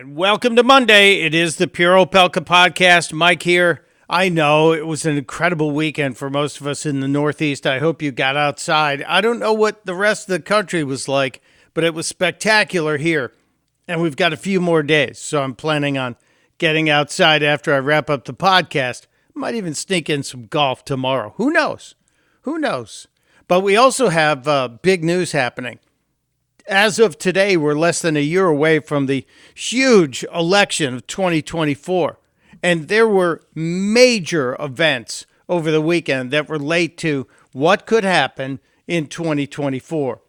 And welcome to Monday. It is the Pure Opelka podcast. Mike here. I know it was an incredible weekend for most of us in the Northeast. I hope you got outside. I don't know what the rest of the country was like, but it was spectacular here. And we've got a few more days. So I'm planning on getting outside after I wrap up the podcast. Might even sneak in some golf tomorrow. Who knows? Who knows? But we also have uh, big news happening as of today, we're less than a year away from the huge election of 2024. And there were major events over the weekend that relate to what could happen in 2024.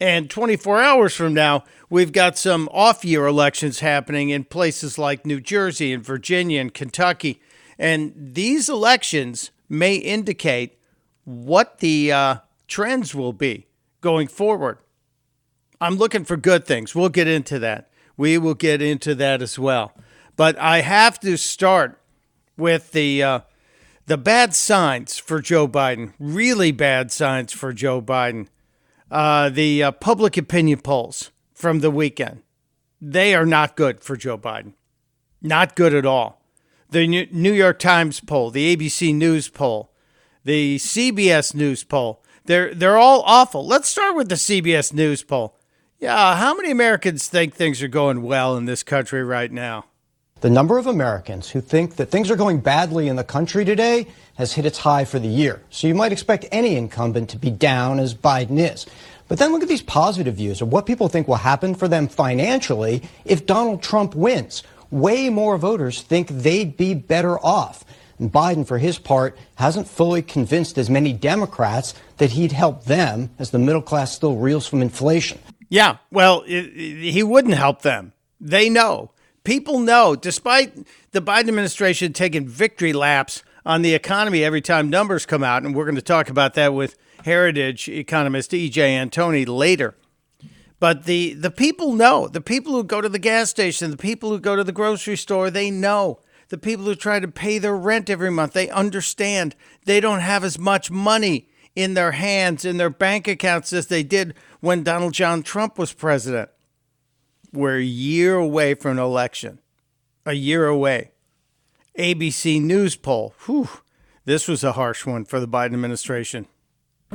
And 24 hours from now, we've got some off year elections happening in places like New Jersey and Virginia and Kentucky. And these elections may indicate what the uh, trends will be going forward. I'm looking for good things. We'll get into that. We will get into that as well. But I have to start with the uh, the bad signs for Joe Biden. Really bad signs for Joe Biden. Uh, the uh, public opinion polls from the weekend. They are not good for Joe Biden. Not good at all. The New York Times poll, the ABC News poll, the CBS News poll. They're they're all awful. Let's start with the CBS News poll. Yeah, how many Americans think things are going well in this country right now? The number of Americans who think that things are going badly in the country today has hit its high for the year. So you might expect any incumbent to be down as Biden is. But then look at these positive views of what people think will happen for them financially if Donald Trump wins. Way more voters think they'd be better off. And Biden, for his part, hasn't fully convinced as many Democrats that he'd help them as the middle class still reels from inflation. Yeah, well, it, it, he wouldn't help them. They know. People know, despite the Biden administration taking victory laps on the economy every time numbers come out, and we're going to talk about that with Heritage economist E.J. Antoni later. But the, the people know. The people who go to the gas station, the people who go to the grocery store, they know. The people who try to pay their rent every month, they understand they don't have as much money in their hands, in their bank accounts, as they did when Donald John Trump was president. We're a year away from an election. A year away. ABC News poll. Whew, this was a harsh one for the Biden administration.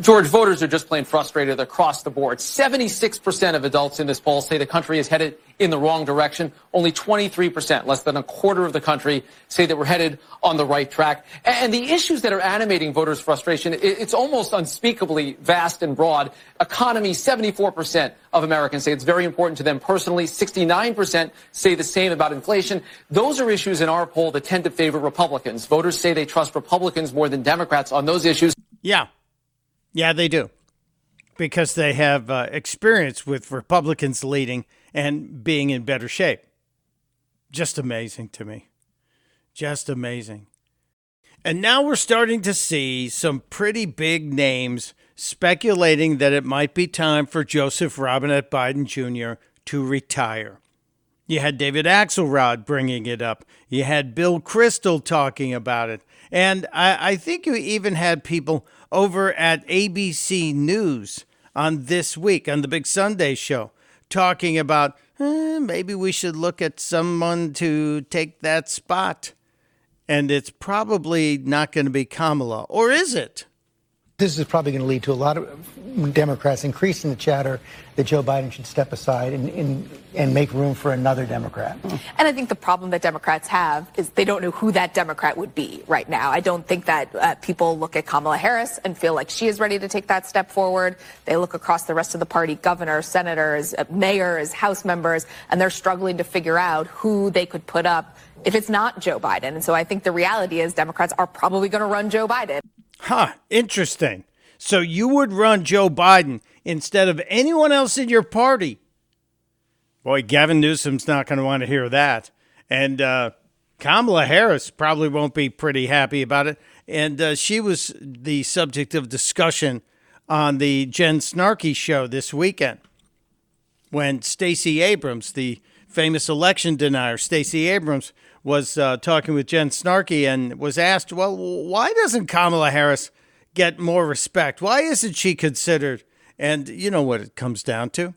George, voters are just plain frustrated across the board. 76% of adults in this poll say the country is headed in the wrong direction. Only 23%, less than a quarter of the country, say that we're headed on the right track. And the issues that are animating voters' frustration, it's almost unspeakably vast and broad. Economy, 74% of Americans say it's very important to them personally. 69% say the same about inflation. Those are issues in our poll that tend to favor Republicans. Voters say they trust Republicans more than Democrats on those issues. Yeah. Yeah, they do. Because they have uh, experience with Republicans leading and being in better shape. Just amazing to me. Just amazing. And now we're starting to see some pretty big names speculating that it might be time for Joseph Robinette Biden Jr. to retire. You had David Axelrod bringing it up. You had Bill Kristol talking about it. And I, I think you even had people over at ABC News on this week on the Big Sunday show talking about eh, maybe we should look at someone to take that spot. And it's probably not going to be Kamala, or is it? This is probably going to lead to a lot of Democrats increasing the chatter that Joe Biden should step aside and, and, and make room for another Democrat. And I think the problem that Democrats have is they don't know who that Democrat would be right now. I don't think that uh, people look at Kamala Harris and feel like she is ready to take that step forward. They look across the rest of the party, governors, senators, uh, mayors, House members, and they're struggling to figure out who they could put up if it's not Joe Biden. And so I think the reality is Democrats are probably going to run Joe Biden. Huh, interesting. So you would run Joe Biden instead of anyone else in your party. Boy, Gavin Newsom's not going to want to hear that. And uh, Kamala Harris probably won't be pretty happy about it. And uh, she was the subject of discussion on the Jen Snarky show this weekend when Stacey Abrams, the famous election denier, Stacey Abrams, was uh, talking with Jen Snarky and was asked, well, why doesn't Kamala Harris get more respect? Why isn't she considered? And you know what it comes down to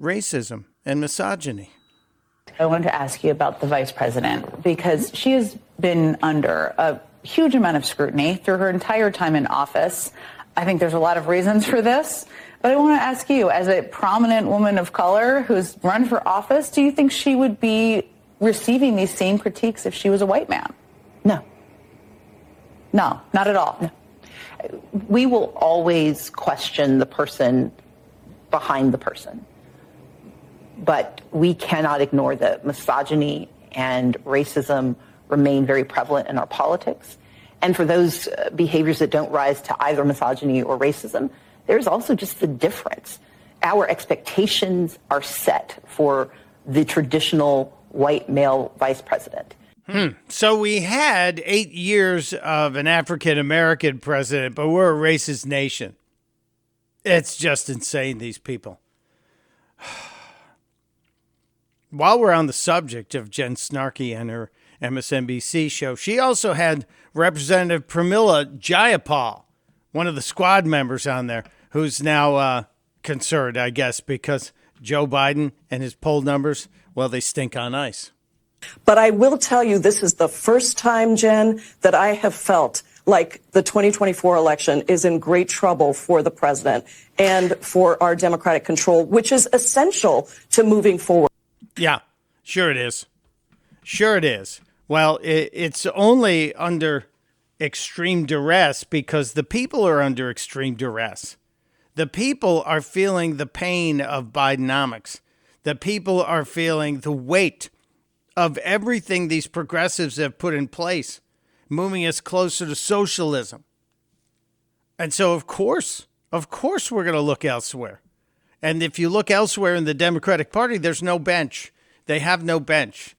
racism and misogyny. I wanted to ask you about the vice president because she has been under a huge amount of scrutiny through her entire time in office. I think there's a lot of reasons for this. But I want to ask you, as a prominent woman of color who's run for office, do you think she would be receiving these same critiques if she was a white man? No. No, not at all. No. We will always question the person behind the person. But we cannot ignore that misogyny and racism remain very prevalent in our politics. And for those uh, behaviors that don't rise to either misogyny or racism, there's also just the difference. Our expectations are set for the traditional white male vice president. Hmm. So we had eight years of an African American president, but we're a racist nation. It's just insane, these people. While we're on the subject of Jen Snarky and her MSNBC show, she also had Representative Pramila Jayapal, one of the squad members on there, who's now uh, concerned, I guess, because Joe Biden and his poll numbers, well, they stink on ice. But I will tell you, this is the first time, Jen, that I have felt like the 2024 election is in great trouble for the president and for our Democratic control, which is essential to moving forward. Yeah, sure it is. Sure it is. Well, it, it's only under extreme duress because the people are under extreme duress. The people are feeling the pain of Bidenomics. The people are feeling the weight of everything these progressives have put in place, moving us closer to socialism. And so, of course, of course, we're going to look elsewhere. And if you look elsewhere in the Democratic Party, there's no bench. They have no bench.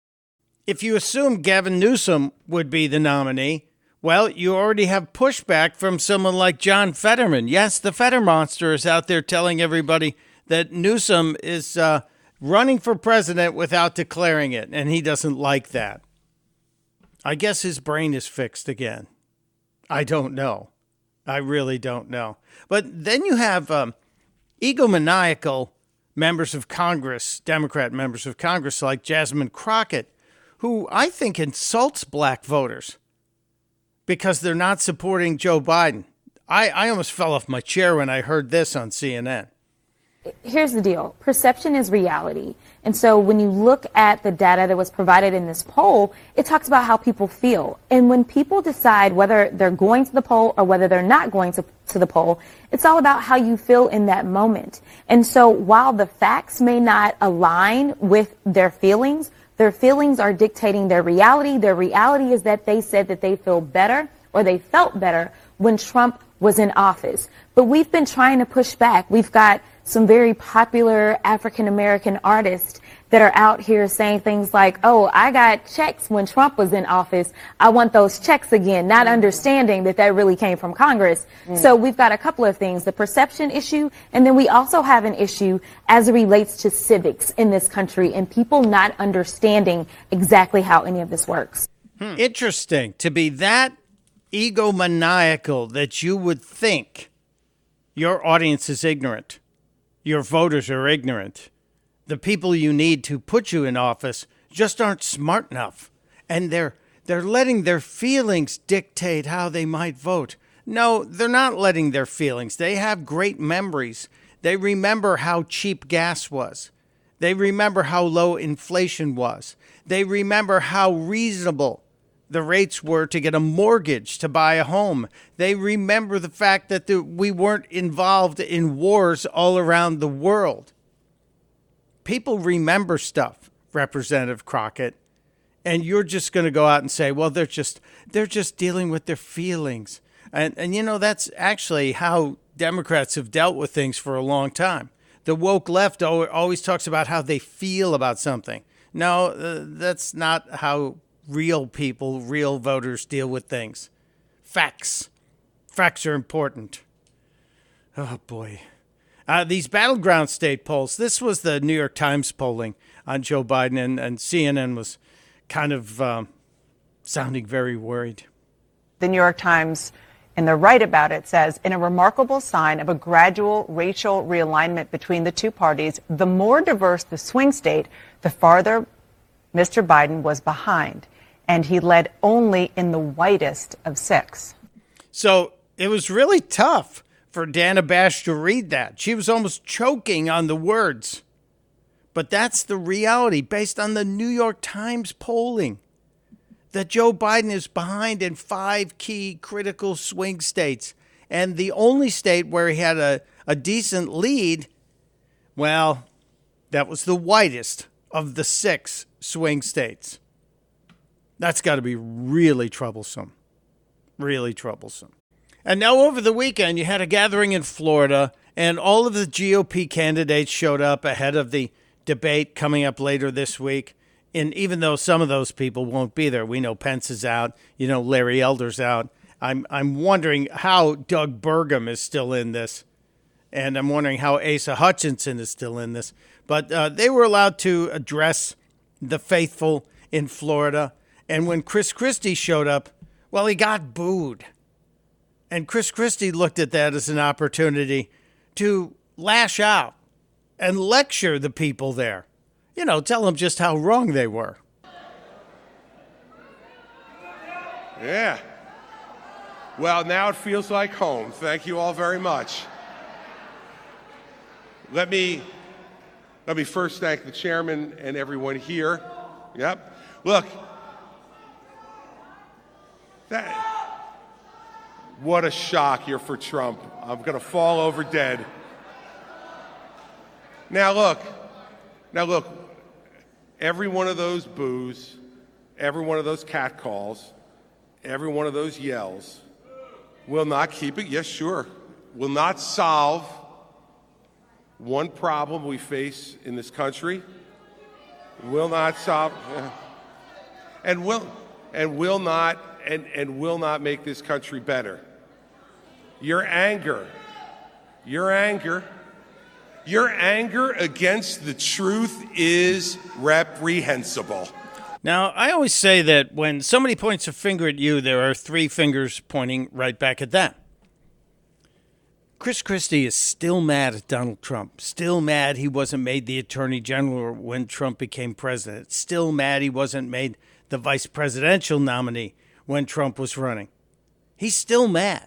If you assume Gavin Newsom would be the nominee, well, you already have pushback from someone like John Fetterman. Yes, the Fetter monster is out there telling everybody that Newsom is uh, running for president without declaring it, and he doesn't like that. I guess his brain is fixed again. I don't know. I really don't know. But then you have um, egomaniacal members of Congress, Democrat members of Congress like Jasmine Crockett, who I think insults black voters because they're not supporting Joe Biden. I, I almost fell off my chair when I heard this on CNN here's the deal perception is reality. And so when you look at the data that was provided in this poll, it talks about how people feel. And when people decide whether they're going to the poll or whether they're not going to, to the poll, it's all about how you feel in that moment. And so while the facts may not align with their feelings, their feelings are dictating their reality. Their reality is that they said that they feel better or they felt better when Trump was in office. But we've been trying to push back. We've got some very popular African American artists that are out here saying things like, oh, I got checks when Trump was in office. I want those checks again, not mm. understanding that that really came from Congress. Mm. So we've got a couple of things, the perception issue, and then we also have an issue as it relates to civics in this country and people not understanding exactly how any of this works. Hmm. Interesting to be that egomaniacal that you would think your audience is ignorant your voters are ignorant. The people you need to put you in office just aren't smart enough. And they're they're letting their feelings dictate how they might vote. No, they're not letting their feelings. They have great memories. They remember how cheap gas was. They remember how low inflation was. They remember how reasonable the rates were to get a mortgage to buy a home. They remember the fact that the, we weren't involved in wars all around the world. People remember stuff, Representative Crockett, and you're just going to go out and say, "Well, they're just they're just dealing with their feelings." And and you know that's actually how Democrats have dealt with things for a long time. The woke left always talks about how they feel about something. No, uh, that's not how real people, real voters deal with things. Facts. Facts are important. Oh, boy. Uh, these battleground state polls, this was the New York Times polling on Joe Biden, and, and CNN was kind of um, sounding very worried. The New York Times, in the right about it, says in a remarkable sign of a gradual racial realignment between the two parties, the more diverse the swing state, the farther Mr. Biden was behind, and he led only in the whitest of six. So it was really tough for Dana Bash to read that. She was almost choking on the words. But that's the reality based on the New York Times polling that Joe Biden is behind in five key critical swing states. And the only state where he had a, a decent lead, well, that was the whitest of the six swing states. That's got to be really troublesome. Really troublesome. And now, over the weekend, you had a gathering in Florida, and all of the GOP candidates showed up ahead of the debate coming up later this week. And even though some of those people won't be there, we know Pence is out, you know, Larry Elder's out. I'm, I'm wondering how Doug Burgum is still in this. And I'm wondering how Asa Hutchinson is still in this. But uh, they were allowed to address the faithful in Florida. And when Chris Christie showed up, well, he got booed. And Chris Christie looked at that as an opportunity to lash out and lecture the people there. You know, tell them just how wrong they were. Yeah. Well, now it feels like home. Thank you all very much. Let me let me first thank the chairman and everyone here. Yep. Look. That what a shock you're for Trump. I'm going to fall over dead. Now look. Now look. Every one of those boos, every one of those catcalls, every one of those yells will not keep it. Yes, sure. Will not solve one problem we face in this country. Will not solve and will and will not and, and will not make this country better. Your anger, your anger, your anger against the truth is reprehensible. Now, I always say that when somebody points a finger at you, there are three fingers pointing right back at them. Chris Christie is still mad at Donald Trump, still mad he wasn't made the attorney general when Trump became president, still mad he wasn't made the vice presidential nominee when Trump was running. He's still mad.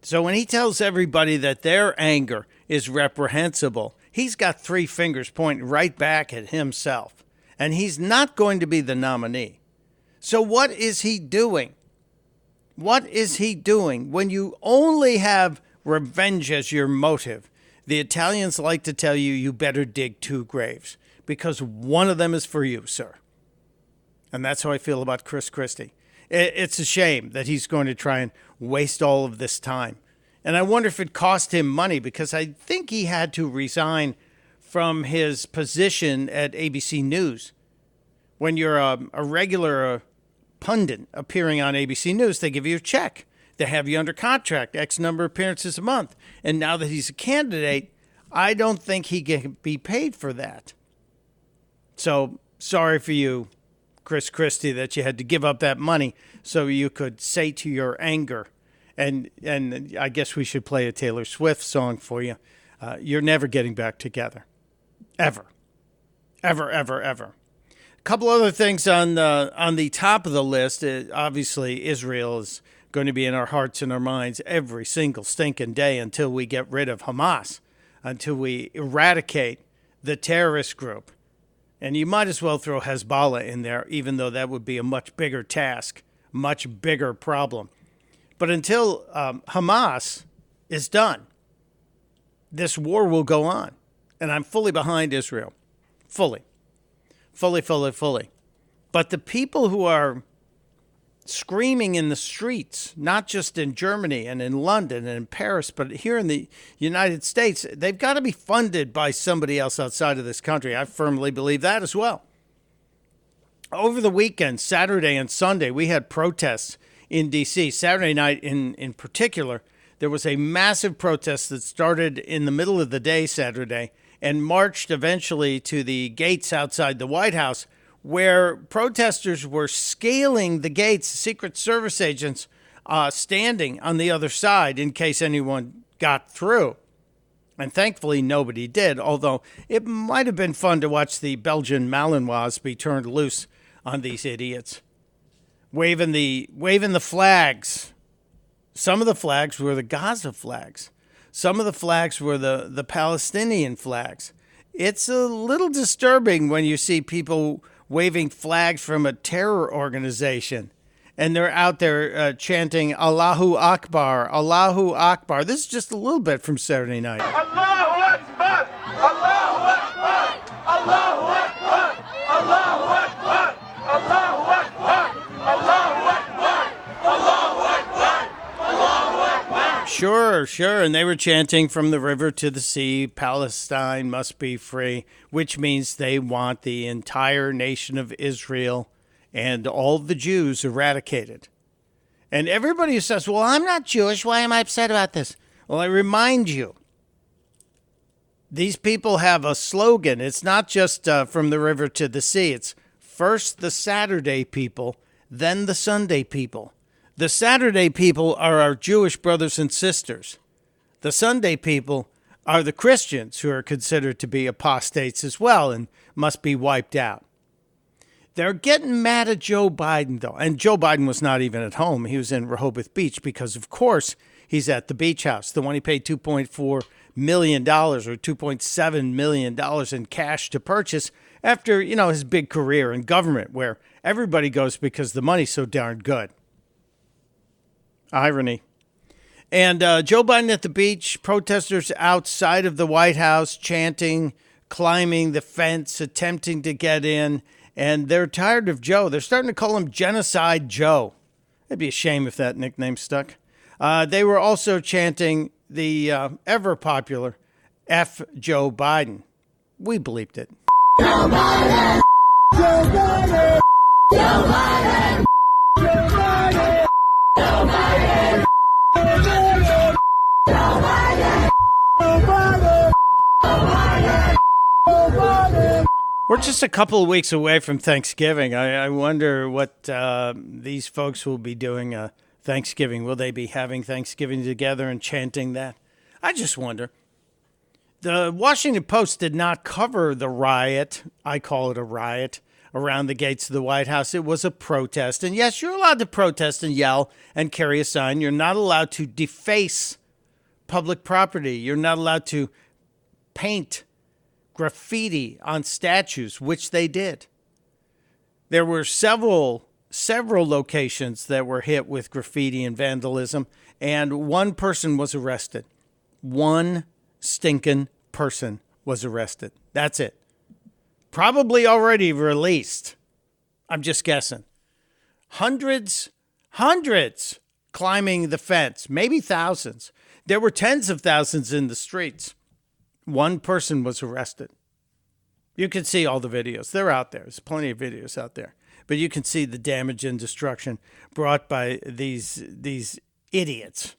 So when he tells everybody that their anger is reprehensible, he's got three fingers pointing right back at himself. And he's not going to be the nominee. So what is he doing? What is he doing when you only have revenge as your motive? The Italians like to tell you you better dig two graves because one of them is for you, sir. And that's how I feel about Chris Christie. It's a shame that he's going to try and waste all of this time. And I wonder if it cost him money because I think he had to resign from his position at ABC News. When you're a, a regular uh, pundit appearing on ABC News, they give you a check. They have you under contract, X number of appearances a month. And now that he's a candidate, I don't think he can be paid for that. So sorry for you, Chris Christie, that you had to give up that money so you could say to your anger, and and I guess we should play a Taylor Swift song for you. Uh, you're never getting back together, ever, ever, ever, ever. A couple other things on the on the top of the list. Uh, obviously, Israel is going to be in our hearts and our minds every single stinking day until we get rid of Hamas, until we eradicate the terrorist group. And you might as well throw Hezbollah in there, even though that would be a much bigger task, much bigger problem. But until um, Hamas is done, this war will go on. And I'm fully behind Israel. Fully. Fully, fully, fully. But the people who are screaming in the streets, not just in Germany and in London and in Paris, but here in the United States, they've got to be funded by somebody else outside of this country. I firmly believe that as well. Over the weekend, Saturday and Sunday, we had protests in D.C. Saturday night, in, in particular, there was a massive protest that started in the middle of the day Saturday and marched eventually to the gates outside the White House where protesters were scaling the gates, Secret Service agents uh, standing on the other side in case anyone got through. And thankfully, nobody did, although it might have been fun to watch the Belgian Malinois be turned loose on these idiots. Waving the, waving the flags. Some of the flags were the Gaza flags. Some of the flags were the, the Palestinian flags. It's a little disturbing when you see people waving flags from a terror organization and they're out there uh, chanting Allahu Akbar, Allahu Akbar. This is just a little bit from Saturday night Akbar! Allahu Akbar! Allahu Akbar! Allahu Akbar! Allahu Akbar! Allahu Akbar! Allahu Akbar! Allahu Akbar! Sure, sure. And they were chanting from the river to the sea, Palestine must be free, which means they want the entire nation of Israel and all the Jews eradicated. And everybody says, Well, I'm not Jewish, why am I upset about this? Well, I remind you, these people have a slogan. It's not just uh, from the river to the sea, it's first the Saturday people, then the Sunday people. The Saturday people are our Jewish brothers and sisters. The Sunday people are the Christians who are considered to be apostates as well and must be wiped out. They're getting mad at Joe Biden, though. And Joe Biden was not even at home. He was in Rehoboth Beach because, of course, he's at the beach house, the one he paid $2.4 million or $2.7 million in cash to purchase after, you know, his big career in government, where everybody goes because the money's so darn good. Irony. And uh, Joe Biden at the beach, protesters outside of the White House chanting, climbing the fence, attempting to get in and they're tired of Joe. They're starting to call him Genocide Joe. It'd be a shame if that nickname stuck. Uh, they were also chanting the uh, ever popular F Joe Biden. We bleeped it. Joe Biden! Joe Biden! Joe Biden! Joe Biden! We're just a couple of weeks away from Thanksgiving. I, I wonder what uh, these folks will be doing uh, Thanksgiving. Will they be having Thanksgiving together and chanting that? I just wonder. The Washington Post did not cover the riot. I call it a riot around the gates of the White House. It was a protest. And yes, you're allowed to protest and yell and carry a sign. You're not allowed to deface public property. You're not allowed to paint graffiti on statues, which they did. There were several several locations that were hit with graffiti and vandalism, and one person was arrested. One stinking person was arrested. That's it. Probably already released. I'm just guessing. Hundreds, hundreds climbing the fence, maybe thousands. There were tens of thousands in the streets. One person was arrested. You can see all the videos. They're out there. There's plenty of videos out there. But you can see the damage and destruction brought by these these idiots.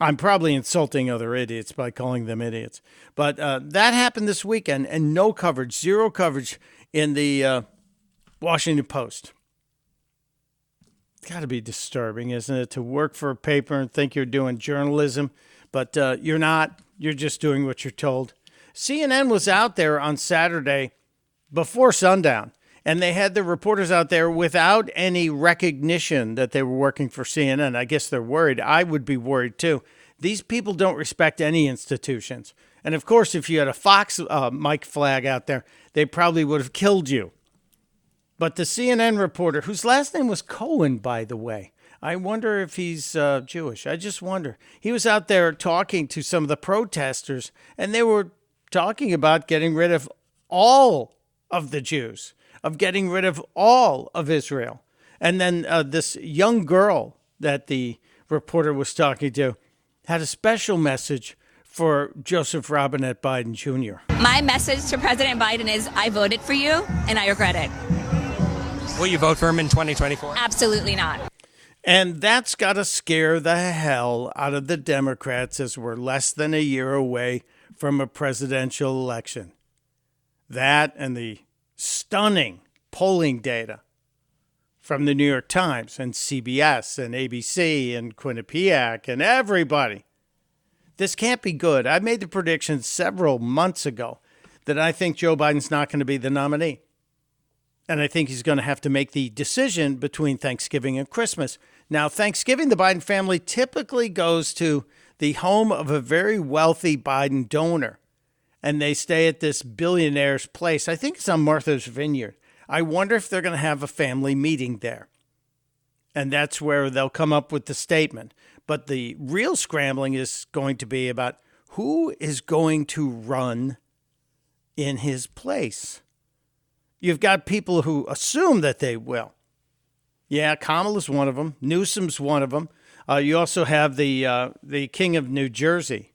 I'm probably insulting other idiots by calling them idiots. But uh, that happened this weekend, and no coverage, zero coverage in the uh, Washington Post. It's got to be disturbing, isn't it, to work for a paper and think you're doing journalism, but uh, you're not. You're just doing what you're told. CNN was out there on Saturday before sundown, and they had the reporters out there without any recognition that they were working for CNN. I guess they're worried. I would be worried too. These people don't respect any institutions. And of course, if you had a Fox uh, mic flag out there, they probably would have killed you. But the CNN reporter, whose last name was Cohen, by the way, I wonder if he's uh, Jewish. I just wonder. He was out there talking to some of the protesters, and they were talking about getting rid of all of the Jews, of getting rid of all of Israel. And then uh, this young girl that the reporter was talking to had a special message for Joseph Robinette Biden Jr. My message to President Biden is I voted for you and I regret it. Will you vote for him in 2024? Absolutely not. And that's got to scare the hell out of the Democrats as we're less than a year away from a presidential election. That and the stunning polling data from the New York Times and CBS and ABC and Quinnipiac and everybody. This can't be good. I made the prediction several months ago that I think Joe Biden's not going to be the nominee. And I think he's going to have to make the decision between Thanksgiving and Christmas. Now, Thanksgiving, the Biden family typically goes to the home of a very wealthy Biden donor, and they stay at this billionaire's place. I think it's on Martha's Vineyard. I wonder if they're going to have a family meeting there. And that's where they'll come up with the statement. But the real scrambling is going to be about who is going to run in his place. You've got people who assume that they will. Yeah, Kamala's one of them. Newsom's one of them. Uh, you also have the uh, the King of New Jersey,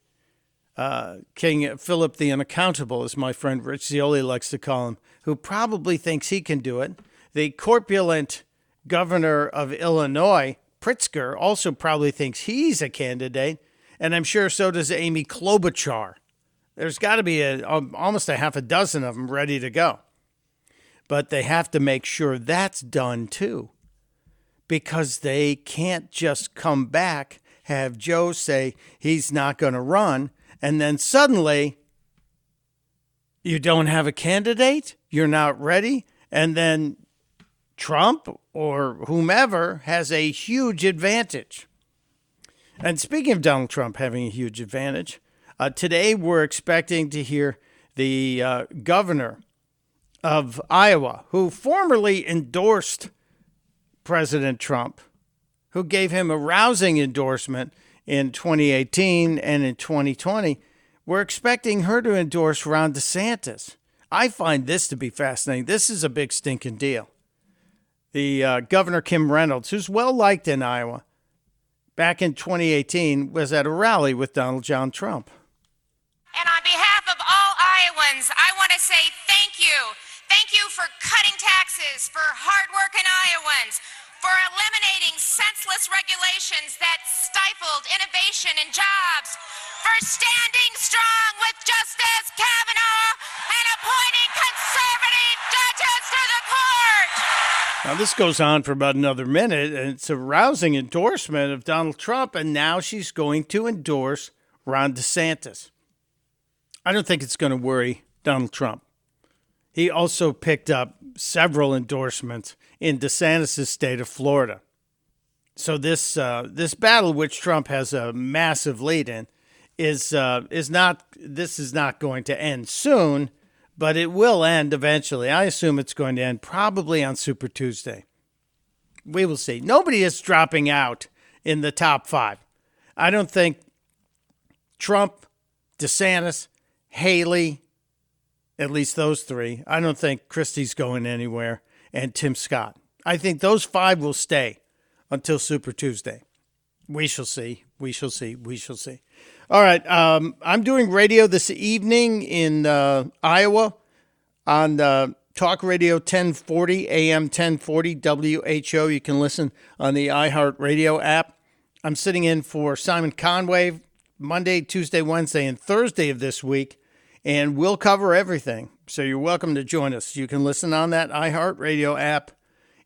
uh, King Philip the Unaccountable, as my friend Rich Zeoli likes to call him, who probably thinks he can do it. The corpulent governor of Illinois, Pritzker, also probably thinks he's a candidate, and I'm sure so does Amy Klobuchar. There's got to be a, almost a half a dozen of them ready to go. But they have to make sure that's done too, because they can't just come back, have Joe say he's not going to run, and then suddenly you don't have a candidate, you're not ready, and then Trump or whomever has a huge advantage. And speaking of Donald Trump having a huge advantage, uh, today we're expecting to hear the uh, governor of Iowa, who formerly endorsed President Trump, who gave him a rousing endorsement in 2018 and in 2020. We're expecting her to endorse Ron DeSantis. I find this to be fascinating. This is a big stinking deal. The uh, Governor Kim Reynolds, who's well liked in Iowa, back in 2018 was at a rally with Donald John Trump. And on behalf of all Iowans, I want to say thank you. Thank you for cutting taxes for hardworking Iowans, for eliminating senseless regulations that stifled innovation and jobs, for standing strong with Justice Kavanaugh and appointing conservative judges to the court. Now, this goes on for about another minute, and it's a rousing endorsement of Donald Trump, and now she's going to endorse Ron DeSantis. I don't think it's going to worry Donald Trump. He also picked up several endorsements in DeSantis' state of Florida. So this uh, this battle, which Trump has a massive lead in, is uh, is not this is not going to end soon, but it will end eventually. I assume it's going to end probably on Super Tuesday. We will see. Nobody is dropping out in the top five. I don't think Trump, DeSantis, Haley, at least those three. I don't think Christie's going anywhere, and Tim Scott. I think those five will stay until Super Tuesday. We shall see. We shall see. We shall see. All right. Um, I'm doing radio this evening in uh, Iowa on uh, Talk Radio 1040, AM 1040, WHO. You can listen on the iHeartRadio app. I'm sitting in for Simon Conway Monday, Tuesday, Wednesday, and Thursday of this week, and we'll cover everything. So you're welcome to join us. You can listen on that iHeartRadio app.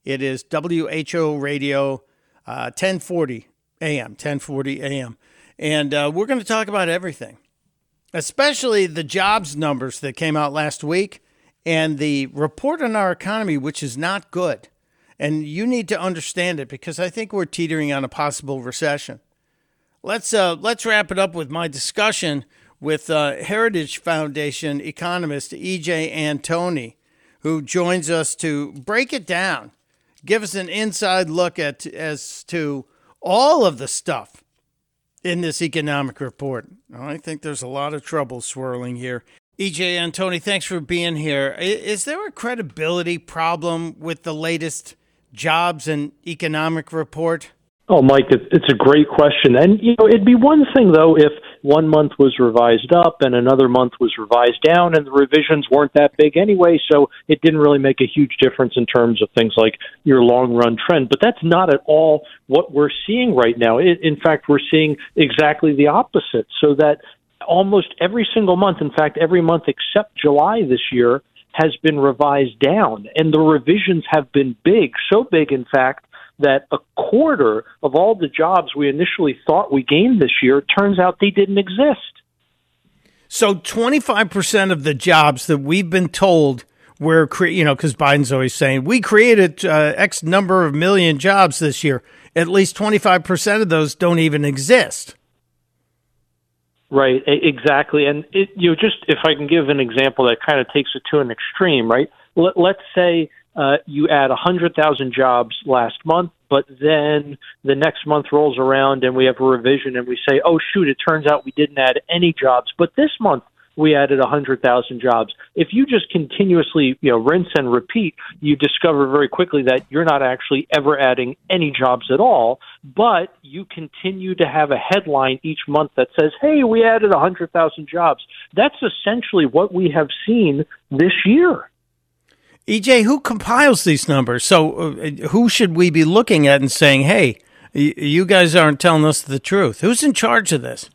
It is WHO Radio uh, 1040 AM, 1040 AM. And uh, we're going to talk about everything, especially the jobs numbers that came out last week and the report on our economy, which is not good. And you need to understand it because I think we're teetering on a possible recession. Let's uh, let's wrap it up with my discussion with uh, Heritage Foundation economist E.J. Antoni, who joins us to break it down, give us an inside look at as to all of the stuff in this economic report. I think there's a lot of trouble swirling here. EJ Antoni, thanks for being here. Is there a credibility problem with the latest jobs and economic report? Oh, Mike, it's a great question. And, you know, it'd be one thing, though, if one month was revised up and another month was revised down, and the revisions weren't that big anyway, so it didn't really make a huge difference in terms of things like your long run trend. But that's not at all what we're seeing right now. In fact, we're seeing exactly the opposite, so that almost every single month, in fact, every month except July this year, has been revised down. And the revisions have been big, so big, in fact, that a quarter of all the jobs we initially thought we gained this year turns out they didn't exist. So 25% of the jobs that we've been told we're, cre- you know, because Biden's always saying we created uh, X number of million jobs this year. At least 25% of those don't even exist. Right, exactly. And it, you know, just if I can give an example that kind of takes it to an extreme, right? Let, let's say uh, you add 100,000 jobs last month, but then the next month rolls around and we have a revision and we say, oh, shoot, it turns out we didn't add any jobs, but this month we added 100,000 jobs. If you just continuously, you know, rinse and repeat, you discover very quickly that you're not actually ever adding any jobs at all, but you continue to have a headline each month that says, "Hey, we added 100,000 jobs." That's essentially what we have seen this year. EJ, who compiles these numbers? So, uh, who should we be looking at and saying, "Hey, y- you guys aren't telling us the truth"? Who's in charge of this?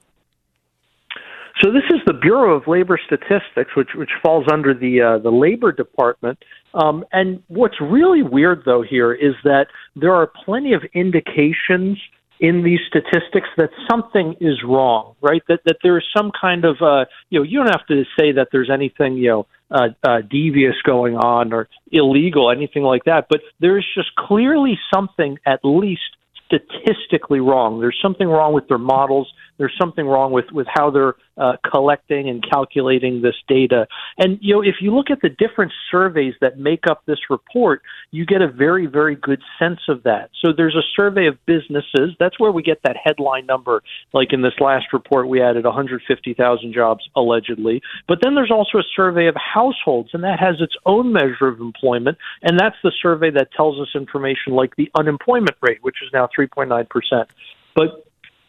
So this is the Bureau of Labor Statistics, which which falls under the uh, the Labor Department. Um, and what's really weird, though, here is that there are plenty of indications in these statistics that something is wrong, right? That that there is some kind of uh, you know you don't have to say that there's anything you know uh, uh, devious going on or illegal, anything like that, but there is just clearly something at least statistically wrong. There's something wrong with their models. There's something wrong with, with how they're uh, collecting and calculating this data. And, you know, if you look at the different surveys that make up this report, you get a very, very good sense of that. So there's a survey of businesses. That's where we get that headline number. Like in this last report, we added 150,000 jobs allegedly. But then there's also a survey of households, and that has its own measure of employment. And that's the survey that tells us information like the unemployment rate, which is now 3.9%. But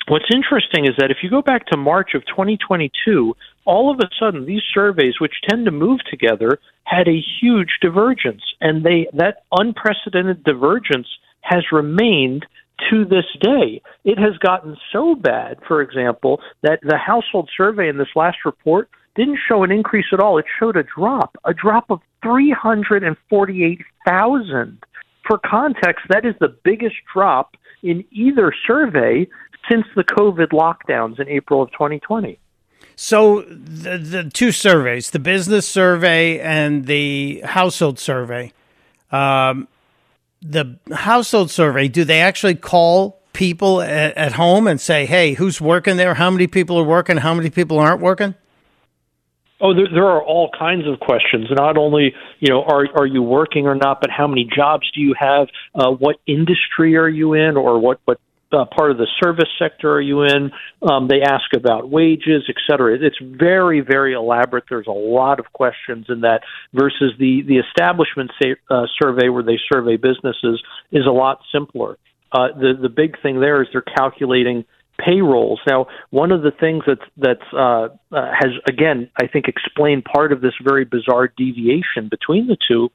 What's interesting is that if you go back to March of 2022, all of a sudden these surveys, which tend to move together, had a huge divergence, and they that unprecedented divergence has remained to this day. It has gotten so bad, for example, that the household survey in this last report didn't show an increase at all. It showed a drop, a drop of 348,000. For context, that is the biggest drop in either survey since the COVID lockdowns in April of 2020. So the the two surveys, the business survey and the household survey, um, the household survey, do they actually call people at, at home and say, "Hey, who's working there? How many people are working? How many people aren't working?" Oh, there, there are all kinds of questions. Not only, you know, are are you working or not, but how many jobs do you have? Uh, what industry are you in, or what what uh, part of the service sector are you in? Um, they ask about wages, et cetera. It's very, very elaborate. There's a lot of questions in that versus the, the establishment sa- uh, survey where they survey businesses is a lot simpler. Uh, the, the big thing there is they're calculating payrolls. Now, one of the things that's that's uh, uh, has again, I think, explained part of this very bizarre deviation between the two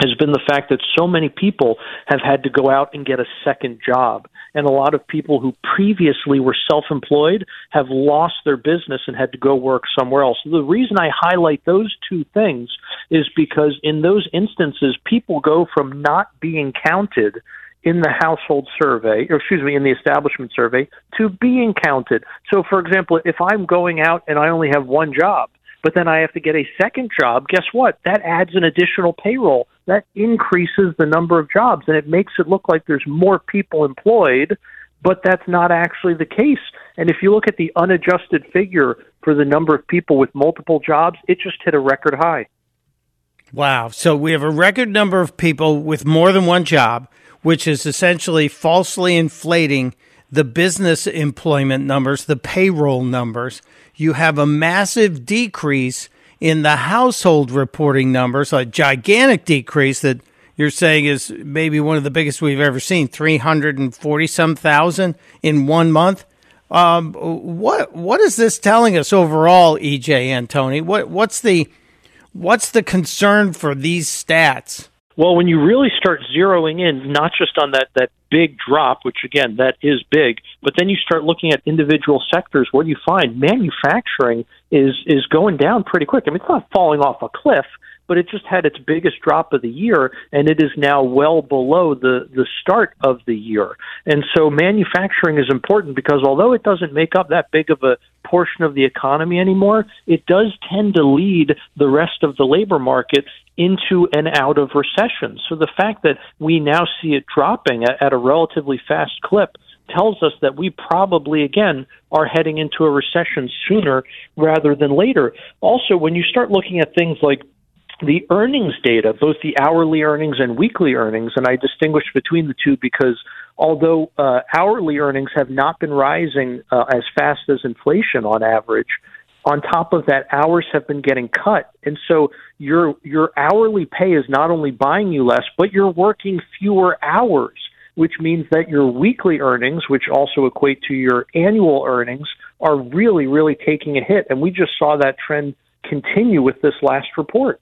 has been the fact that so many people have had to go out and get a second job. And a lot of people who previously were self employed have lost their business and had to go work somewhere else. The reason I highlight those two things is because in those instances, people go from not being counted in the household survey, or excuse me, in the establishment survey, to being counted. So, for example, if I'm going out and I only have one job, but then I have to get a second job, guess what? That adds an additional payroll. That increases the number of jobs and it makes it look like there's more people employed, but that's not actually the case. And if you look at the unadjusted figure for the number of people with multiple jobs, it just hit a record high. Wow. So we have a record number of people with more than one job, which is essentially falsely inflating the business employment numbers, the payroll numbers. You have a massive decrease in the household reporting numbers, a gigantic decrease that you're saying is maybe one of the biggest we've ever seen 340 some thousand in one month. Um, what what is this telling us overall, EJ Antoni? What what's the what's the concern for these stats? Well, when you really start zeroing in, not just on that, that big drop, which again, that is big, but then you start looking at individual sectors, what do you find? Manufacturing is, is going down pretty quick. I mean, it's not falling off a cliff, but it just had its biggest drop of the year, and it is now well below the the start of the year. And so manufacturing is important because although it doesn't make up that big of a portion of the economy anymore, it does tend to lead the rest of the labor market into and out of recession. So the fact that we now see it dropping at, at a relatively fast clip tells us that we probably again are heading into a recession sooner rather than later. Also, when you start looking at things like the earnings data, both the hourly earnings and weekly earnings, and I distinguish between the two because although uh, hourly earnings have not been rising uh, as fast as inflation on average, on top of that, hours have been getting cut, and so your your hourly pay is not only buying you less, but you're working fewer hours which means that your weekly earnings, which also equate to your annual earnings, are really, really taking a hit. And we just saw that trend continue with this last report.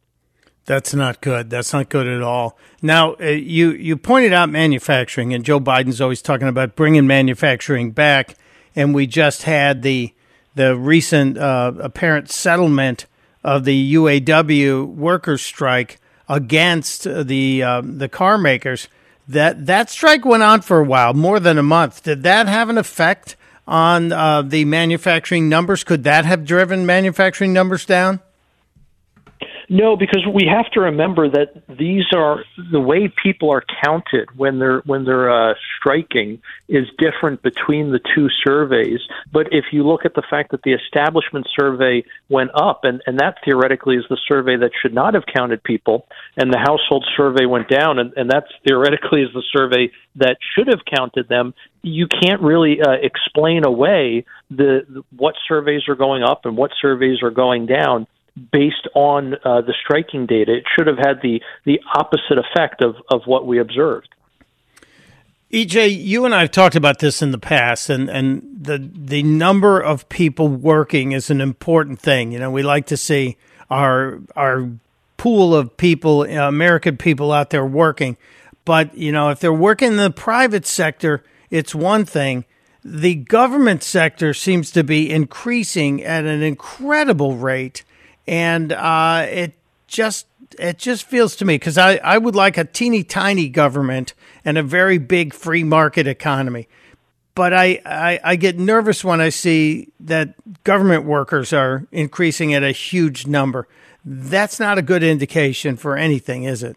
That's not good. That's not good at all. Now, uh, you you pointed out manufacturing, and Joe Biden's always talking about bringing manufacturing back. And we just had the the recent uh, apparent settlement of the UAW workers' strike against the uh, the car makers. That that strike went on for a while, more than a month. Did that have an effect on uh, the manufacturing numbers? Could that have driven manufacturing numbers down? No, because we have to remember that these are the way people are counted when they're when they're uh, striking is different between the two surveys. But if you look at the fact that the establishment survey went up, and and that theoretically is the survey that should not have counted people, and the household survey went down, and and that theoretically is the survey that should have counted them. You can't really uh, explain away the, the what surveys are going up and what surveys are going down based on uh, the striking data. It should have had the the opposite effect of of what we observed. EJ, you and I have talked about this in the past, and, and the the number of people working is an important thing. You know, we like to see our our pool of people, American people out there working, but you know, if they're working in the private sector, it's one thing. The government sector seems to be increasing at an incredible rate and uh, it just it just feels to me because I, I would like a teeny tiny government and a very big free market economy. But I, I, I get nervous when I see that government workers are increasing at a huge number. That's not a good indication for anything, is it?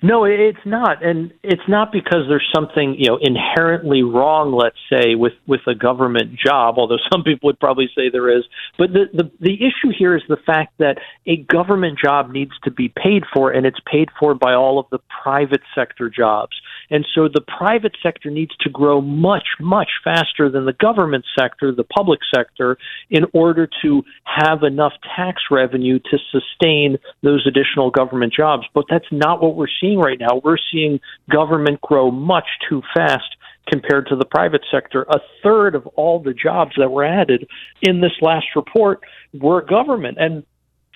No, it's not, and it's not because there's something you know inherently wrong. Let's say with with a government job, although some people would probably say there is. But the the the issue here is the fact that a government job needs to be paid for, and it's paid for by all of the private sector jobs. And so the private sector needs to grow much, much faster than the government sector, the public sector, in order to have enough tax revenue to sustain those additional government jobs. But that's not what we're seeing right now. We're seeing government grow much too fast compared to the private sector. A third of all the jobs that were added in this last report were government. And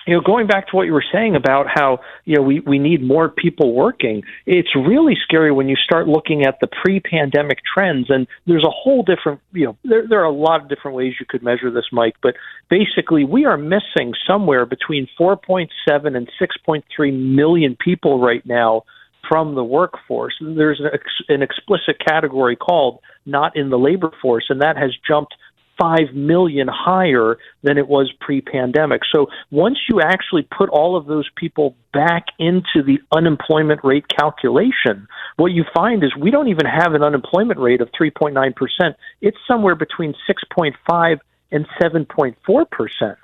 you know, going back to what you were saying about how you know we we need more people working, it's really scary when you start looking at the pre-pandemic trends. And there's a whole different, you know, there there are a lot of different ways you could measure this, Mike. But basically, we are missing somewhere between 4.7 and 6.3 million people right now from the workforce. There's an, ex- an explicit category called not in the labor force, and that has jumped 5 million higher than it was pre pandemic. So once you actually put all of those people back into the unemployment rate calculation, what you find is we don't even have an unemployment rate of 3.9%. It's somewhere between 6.5 and 7.4%.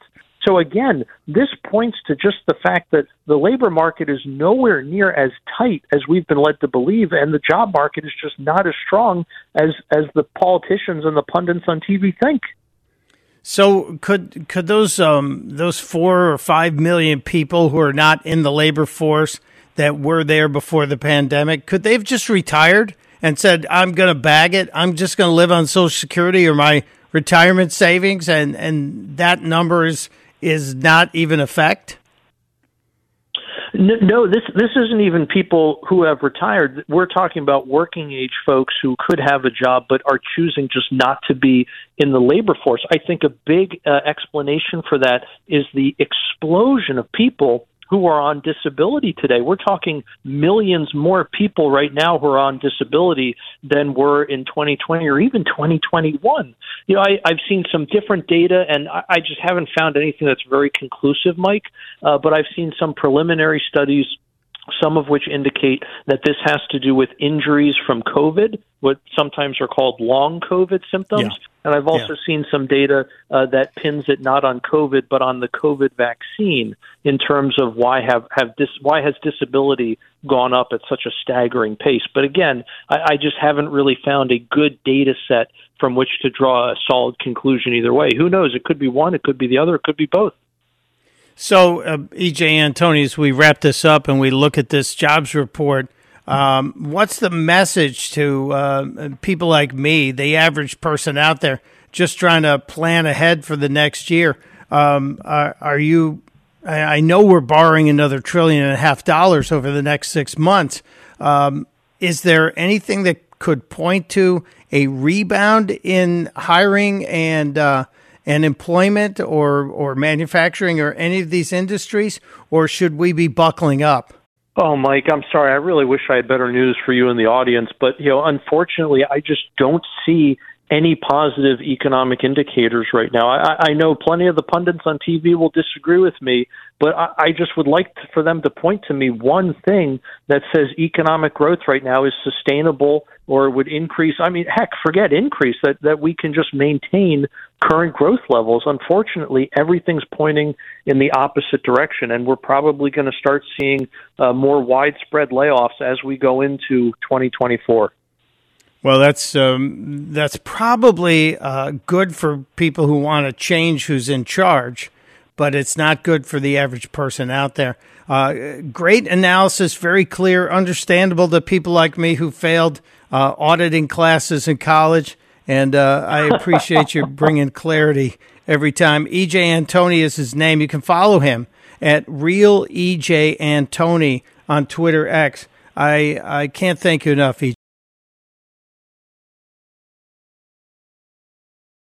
So again, this points to just the fact that the labor market is nowhere near as tight as we've been led to believe, and the job market is just not as strong as as the politicians and the pundits on TV think. So could could those um, those four or five million people who are not in the labor force that were there before the pandemic could they've just retired and said I'm going to bag it I'm just going to live on Social Security or my retirement savings and and that number is is not even effect? No, this this isn't even people who have retired. We're talking about working age folks who could have a job but are choosing just not to be in the labor force. I think a big uh, explanation for that is the explosion of people who are on disability today. We're talking millions more people right now who are on disability than were in 2020 or even 2021. You know, I, I've seen some different data, and I, I just haven't found anything that's very conclusive, Mike. Uh, but I've seen some preliminary studies some of which indicate that this has to do with injuries from COVID, what sometimes are called long COVID symptoms. Yeah. And I've also seen some data uh, that pins it not on COVID but on the COVID vaccine in terms of why have have dis, why has disability gone up at such a staggering pace. But again, I, I just haven't really found a good data set from which to draw a solid conclusion either way. Who knows? It could be one, it could be the other, it could be both. So, uh, EJ Antoni, as we wrap this up and we look at this jobs report, um, what's the message to uh, people like me, the average person out there, just trying to plan ahead for the next year? Um, are, are you? I, I know we're borrowing another trillion and a half dollars over the next six months. Um, is there anything that could point to a rebound in hiring and uh, and employment or or manufacturing or any of these industries, or should we be buckling up? Oh, Mike, I'm sorry. I really wish I had better news for you in the audience, but you know, unfortunately, I just don't see any positive economic indicators right now. I, I know plenty of the pundits on TV will disagree with me, but I, I just would like to, for them to point to me one thing that says economic growth right now is sustainable or would increase. I mean, heck, forget increase that that we can just maintain current growth levels. Unfortunately, everything's pointing in the opposite direction, and we're probably going to start seeing uh, more widespread layoffs as we go into 2024. Well, that's um, that's probably uh, good for people who want to change who's in charge, but it's not good for the average person out there. Uh, great analysis, very clear, understandable to people like me who failed uh, auditing classes in college, and uh, I appreciate you bringing clarity every time. EJ Antoni is his name. You can follow him at real EJ Antoni on Twitter X. I I can't thank you enough, EJ.